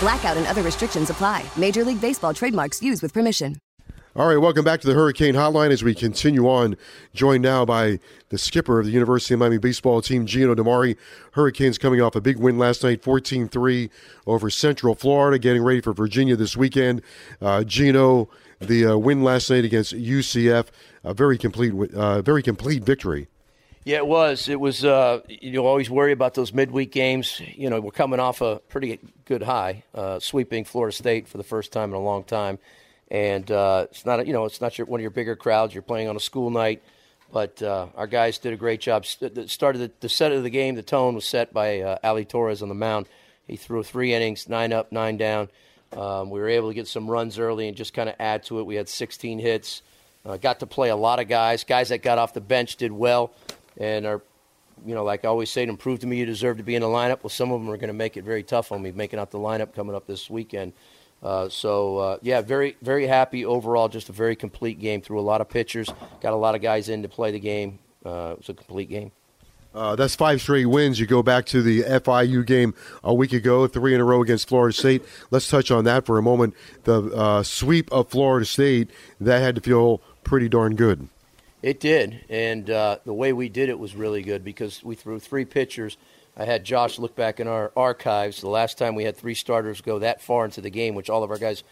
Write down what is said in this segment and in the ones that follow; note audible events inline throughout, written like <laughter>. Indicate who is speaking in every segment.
Speaker 1: Blackout and other restrictions apply. Major League Baseball trademarks used with permission.
Speaker 2: All right, welcome back to the Hurricane Hotline as we continue on. Joined now by the skipper of the University of Miami baseball team, Gino DiMare. Hurricanes coming off a big win last night, 14 3 over Central Florida, getting ready for Virginia this weekend. Uh, Gino, the uh, win last night against UCF, a very complete, uh, very complete victory.
Speaker 3: Yeah, it was. It was. Uh, you always worry about those midweek games. You know, we're coming off a pretty good high, uh, sweeping Florida State for the first time in a long time and uh, it's not you know it's not your, one of your bigger crowds. You're playing on a school night, but uh, our guys did a great job. Started the, the, set of the game. The tone was set by uh, Ali Torres on the mound. He threw three innings, nine up, nine down. Um, we were able to get some runs early and just kind of add to it. We had 16 hits. Uh, got to play a lot of guys. Guys that got off the bench did well, and are, you know, like I always say, to prove to me you deserve to be in the lineup. Well, some of them are going to make it very tough on me making out the lineup coming up this weekend. Uh, so uh, yeah, very very happy overall. Just a very complete game through a lot of pitchers. Got a lot of guys in to play the game. Uh, it was a complete game.
Speaker 2: Uh, that's five straight wins. You go back to the FIU game a week ago, three in a row against Florida State. Let's touch on that for a moment. The uh, sweep of Florida State that had to feel pretty darn good.
Speaker 3: It did, and the way we did it was really good because we threw three pitchers I had Josh look back in our archives. The last time we had three starters go that far into the game, which all of our guys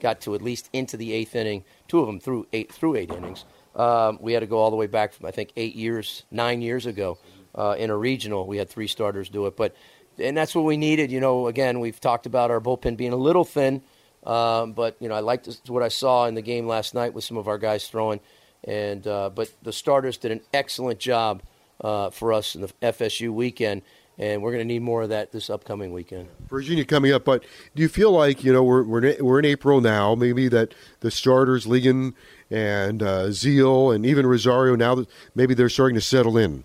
Speaker 3: got to at least into the eighth inning. Two of them through eight through eight innings. Um, we had to go all the way back from I think eight years, nine years ago uh, in a regional. We had three starters do it, but and that's what we needed. You know, again, we've talked about our bullpen being a little thin, um, but you know, I liked what I saw in the game last night with some of our guys throwing, and uh, but the starters did an excellent job uh, for us in the FSU weekend and we're going to need more of that this upcoming weekend.
Speaker 2: Virginia coming up, but do you feel like you know we're we're, we're in April now? Maybe that the starters, Ligon and uh, Ziehl, and even Rosario now that maybe they're starting to settle in.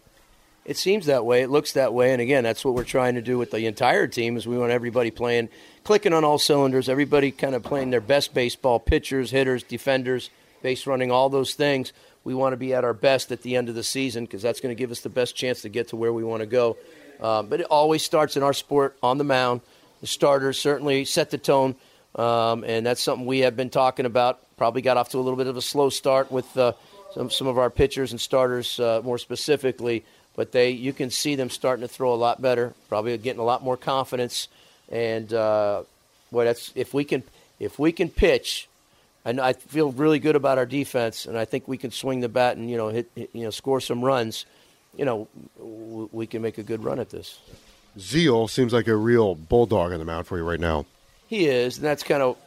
Speaker 3: It seems that way. It looks that way, and again, that's what we're trying to do with the entire team. Is we want everybody playing, clicking on all cylinders. Everybody kind of playing their best baseball. Pitchers, hitters, defenders, base running, all those things. We want to be at our best at the end of the season because that's going to give us the best chance to get to where we want to go. Uh, but it always starts in our sport on the mound. The starters certainly set the tone, um, and that's something we have been talking about. Probably got off to a little bit of a slow start with uh, some some of our pitchers and starters uh, more specifically, but they you can see them starting to throw a lot better. Probably getting a lot more confidence, and uh, boy, that's if we can if we can pitch. And I feel really good about our defense, and I think we can swing the bat and you know hit, hit you know score some runs you know, we can make a good run at this.
Speaker 2: Ziehl seems like a real bulldog on the mound for you right now.
Speaker 3: He is, and that's kind of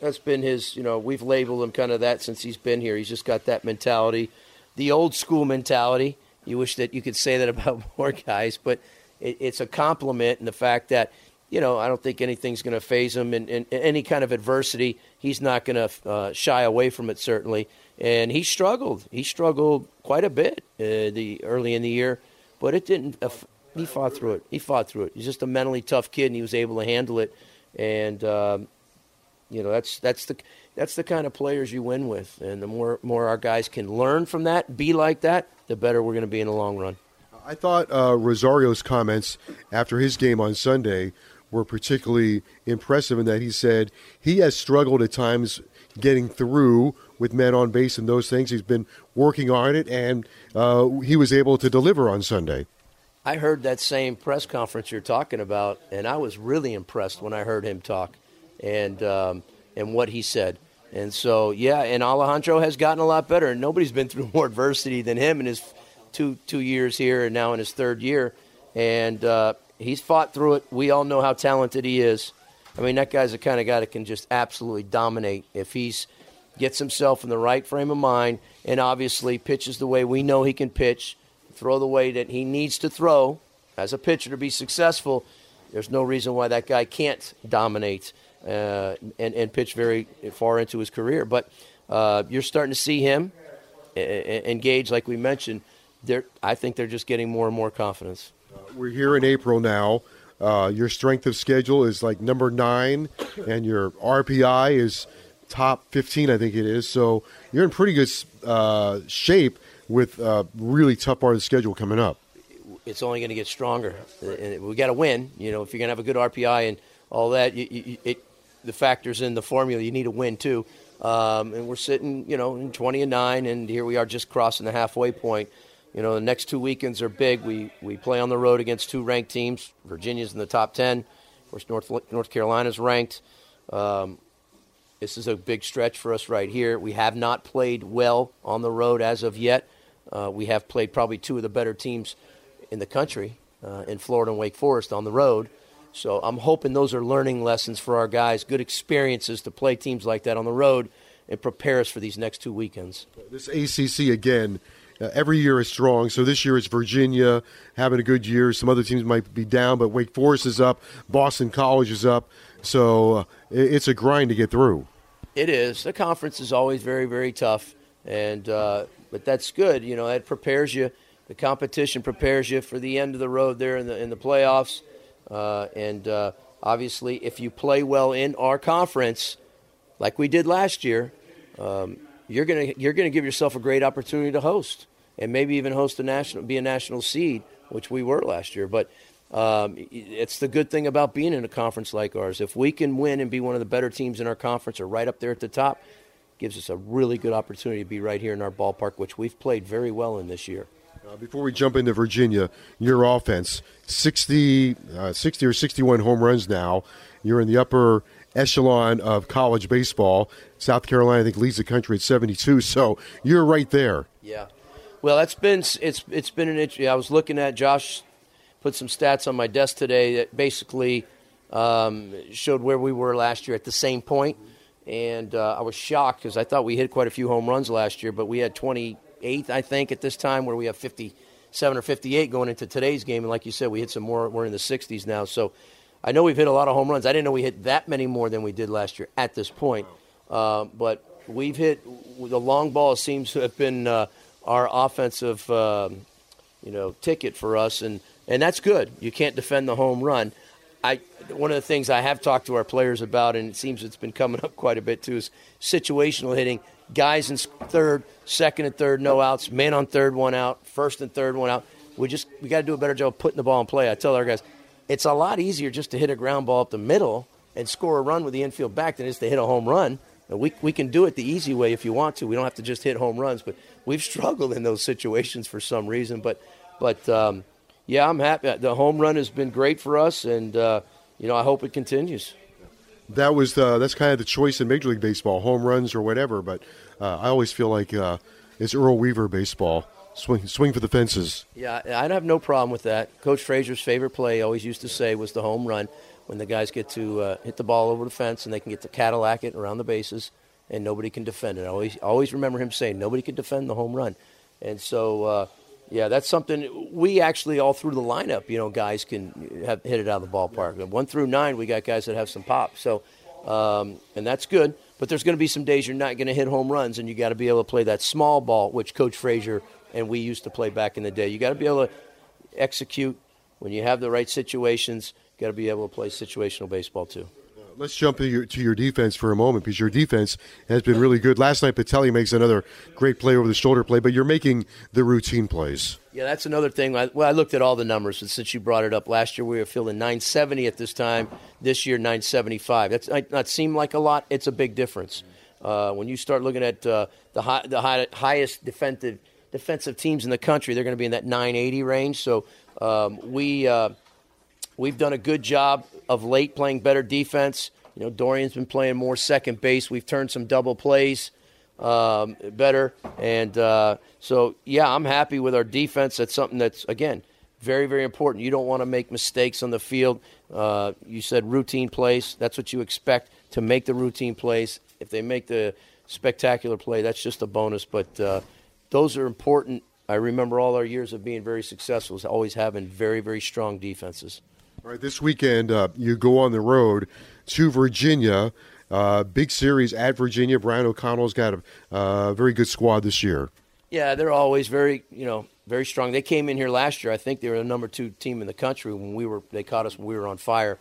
Speaker 3: that's been his. You know, we've labeled him kind of that since he's been here. He's just got that mentality, the old school mentality. You wish that you could say that about <laughs> more guys, but it, it's a compliment in the fact that you know I don't think anything's going to phase him in, in, in, any kind of adversity. He's not going to uh, shy away from it certainly, and he struggled. He struggled quite a bit uh, the early in the year, but it didn't. Uh, he fought through it. He fought through it. He's just a mentally tough kid, and he was able to handle it. And um, you know that's that's the that's the kind of players you win with. And the more more our guys can learn from that, be like that, the better we're going to be in the long run.
Speaker 2: I thought uh, Rosario's comments after his game on Sunday were particularly impressive in that he said he has struggled at times getting through with men on base and those things. He's been working on it, and uh, he was able to deliver on Sunday.
Speaker 3: I heard that same press conference you're talking about, and I was really impressed when I heard him talk and um, and what he said. And so, yeah, and Alejandro has gotten a lot better. And nobody's been through <laughs> more adversity than him in his two two years here and now in his third year. And uh, he's fought through it. We all know how talented he is. I mean, that guy's the kind of guy that can just absolutely dominate if he's gets himself in the right frame of mind and obviously pitches the way we know he can pitch, throw the way that he needs to throw as a pitcher to be successful. There's no reason why that guy can't dominate uh, and, and pitch very far into his career. But uh, you're starting to see him engage, like we mentioned. They're, I think they're just getting more and more confidence.
Speaker 2: Uh, we're here in April now. Uh, your strength of schedule is like number nine, and your RPI is top 15, I think it is. So you're in pretty good uh, shape with a really tough part of the schedule coming up.
Speaker 3: It's only going to get stronger. And we got to win. You know, if you're going to have a good RPI and all that, you, you, it, the factors in the formula, you need to win too. Um, and we're sitting, you know, in 20 and 9, and here we are just crossing the halfway point. You know, the next two weekends are big. We, we play on the road against two ranked teams. Virginia's in the top 10. Of course, North, North Carolina's ranked. Um, this is a big stretch for us right here. We have not played well on the road as of yet. Uh, we have played probably two of the better teams in the country uh, in Florida and Wake Forest on the road. So I'm hoping those are learning lessons for our guys, good experiences to play teams like that on the road and prepare us for these next two weekends.
Speaker 2: This ACC again. Uh, every year is strong. So this year it's Virginia having a good year. Some other teams might be down, but Wake Forest is up. Boston College is up. So uh, it's a grind to get through.
Speaker 3: It is. The conference is always very, very tough, and uh, but that's good. You know, that prepares you. The competition prepares you for the end of the road there in the in the playoffs. Uh, and uh, obviously, if you play well in our conference, like we did last year, um, you're gonna you're gonna give yourself a great opportunity to host, and maybe even host a national, be a national seed, which we were last year. But um, it's the good thing about being in a conference like ours. If we can win and be one of the better teams in our conference, or right up there at the top, gives us a really good opportunity to be right here in our ballpark, which we've played very well in this year.
Speaker 2: Uh, before we jump into Virginia, your offense 60, uh, 60 or 61 home runs now. You're in the upper echelon of college baseball. South Carolina, I think, leads the country at 72. So you're right there.
Speaker 3: Yeah. Well, that's been it's it's been an issue. I was looking at Josh put some stats on my desk today that basically um, showed where we were last year at the same. And uh, I was shocked because I thought we hit quite a few home runs last year, but we had 20 eighth, I think, at this time, where we have 57 or 58 going into today's game. And like you said, we hit some more. We're in the 60s now. So I know we've hit a lot of home runs. I didn't know we hit that many more than we did last year at this point. Uh, but we've hit the long ball seems to have been uh, our offensive, um, you know, ticket for us, and and that's good. You can't defend the home run. I one of the things I have talked to our players about, and it seems it's been coming <laughs> up quite a bit too, is situational hitting guys in third, second and third, no outs, man on third, one out, first and third, one out. We just we got to do a better job of putting the ball in play. I tell our guys, it's a lot easier just to hit a ground ball up the middle and score a run with the infield back than it is to hit a home run. we we can do it the easy way if you want to. We don't have to just hit home runs, but we've <laughs> struggled in those situations for some reason. But but um, yeah, I'm happy. The home run has been great for us, and uh, you know I hope it continues
Speaker 2: that was the, that's kind of the choice in Major League Baseball, home runs or whatever. But uh, I always feel like uh, it's Earl Weaver baseball. Swing, swing for the fences.
Speaker 3: Yeah, I have no problem with that. Coach Fraser's favorite play, always used to say, was the home run when the guys get to uh, hit the ball over the fence and they can get to Cadillac it around the bases and nobody can defend it. I always, always remember him saying, nobody can defend the home run. And so, uh, yeah, that's something we actually all through the lineup, you know, guys can have, hit it out of the ballpark. One through nine, we got guys that have some pop. So, um, and that's good. But there's going to be some days you're not going to hit home runs, and you got to be able to play that small ball, which Coach Fraser and we used to play back in the day. You got to be able to execute when you have the right situations. You got to be able to play situational baseball too.
Speaker 2: Let's jump to your, to your defense for a moment because your defense has been really good. Last night, Patelli makes another great play over the shoulder play, but you're making the routine plays.
Speaker 3: Yeah, that's another thing. I, well, I looked at all the numbers, and since you brought it up, last year we were fielding 970 at this time. This year, 975. That's might not seem like a lot. It's a big difference. Uh, when you start looking at uh, the high, the high, highest defensive defensive teams in the country, they're going to be in that 980 range. So um, we uh, we've done a good job of late playing better defense. You know, Dorian's been playing more second base. We've turned some double plays um, better, and uh, so yeah, I'm happy with our defense. That's something that's again very very important. You don't want to make mistakes on the field. Uh, you said routine plays. That's what you expect to make the routine plays. If they make the spectacular play, that's just a bonus. But uh, those are important. I remember all our years of being very successful, is always having very very strong defenses.
Speaker 2: All right, this weekend uh, you go on the road to Virginia. Uh, big series at Virginia. Brian O'Connor's got a uh, very good squad this year.
Speaker 3: Yeah, they're always very, you know, very strong. They came in here last year. I think they were the number two team in the country when we were. They caught us when we were on fire,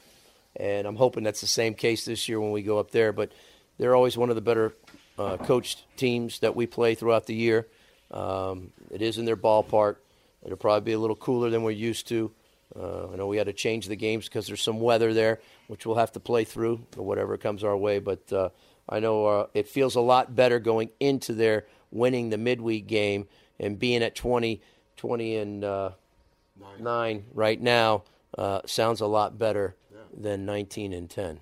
Speaker 3: and I'm hoping that's the same case this year when we go up there. But they're always one of the better uh, coached teams that we play throughout the year. Um, it is in their ballpark. It'll probably be a little cooler than we're used to. Uh, I know we had to change the games because there's some weather there, which we'll have to play through or whatever comes our way. But uh, I know uh, it feels a lot better going into there, winning the midweek game and being at 20, 20 and uh, nine. nine. right now. Uh, sounds a lot better yeah. than 19 and 10.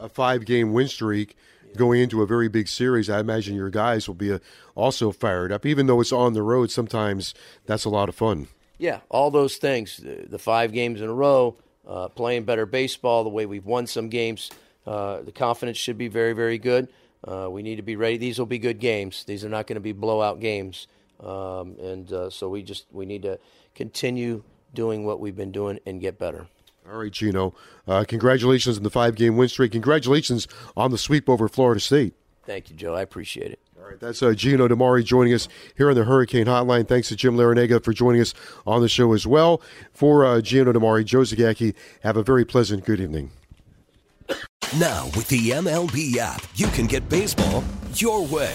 Speaker 2: A five game win streak going into a very big series, I imagine your guys will be uh, also fired up. Even though it's on the road, sometimes that's a lot of fun.
Speaker 3: Yeah, all those things. The, five games in a row, uh, playing better baseball, the way we've won some games, uh, the confidence should be very, very good. Uh, we need to be ready. These will be good games. These are not going to be blowout games, um, and uh, so we just we need to continue doing what we've been doing and get better.
Speaker 2: All right, Gino. Uh, congratulations on the five-game win streak. Congratulations on the sweep over Florida State.
Speaker 3: Thank you, Joe. I appreciate it.
Speaker 2: All right, that's uh, Gino DiMare joining us here on the Hurricane Hotline. Thanks to Jim Larrañaga for joining us on the show as well. For uh, Gino DiMare, Joe Zagacki, have a very pleasant good evening.
Speaker 4: Now, with the MLB app, you can get baseball your way.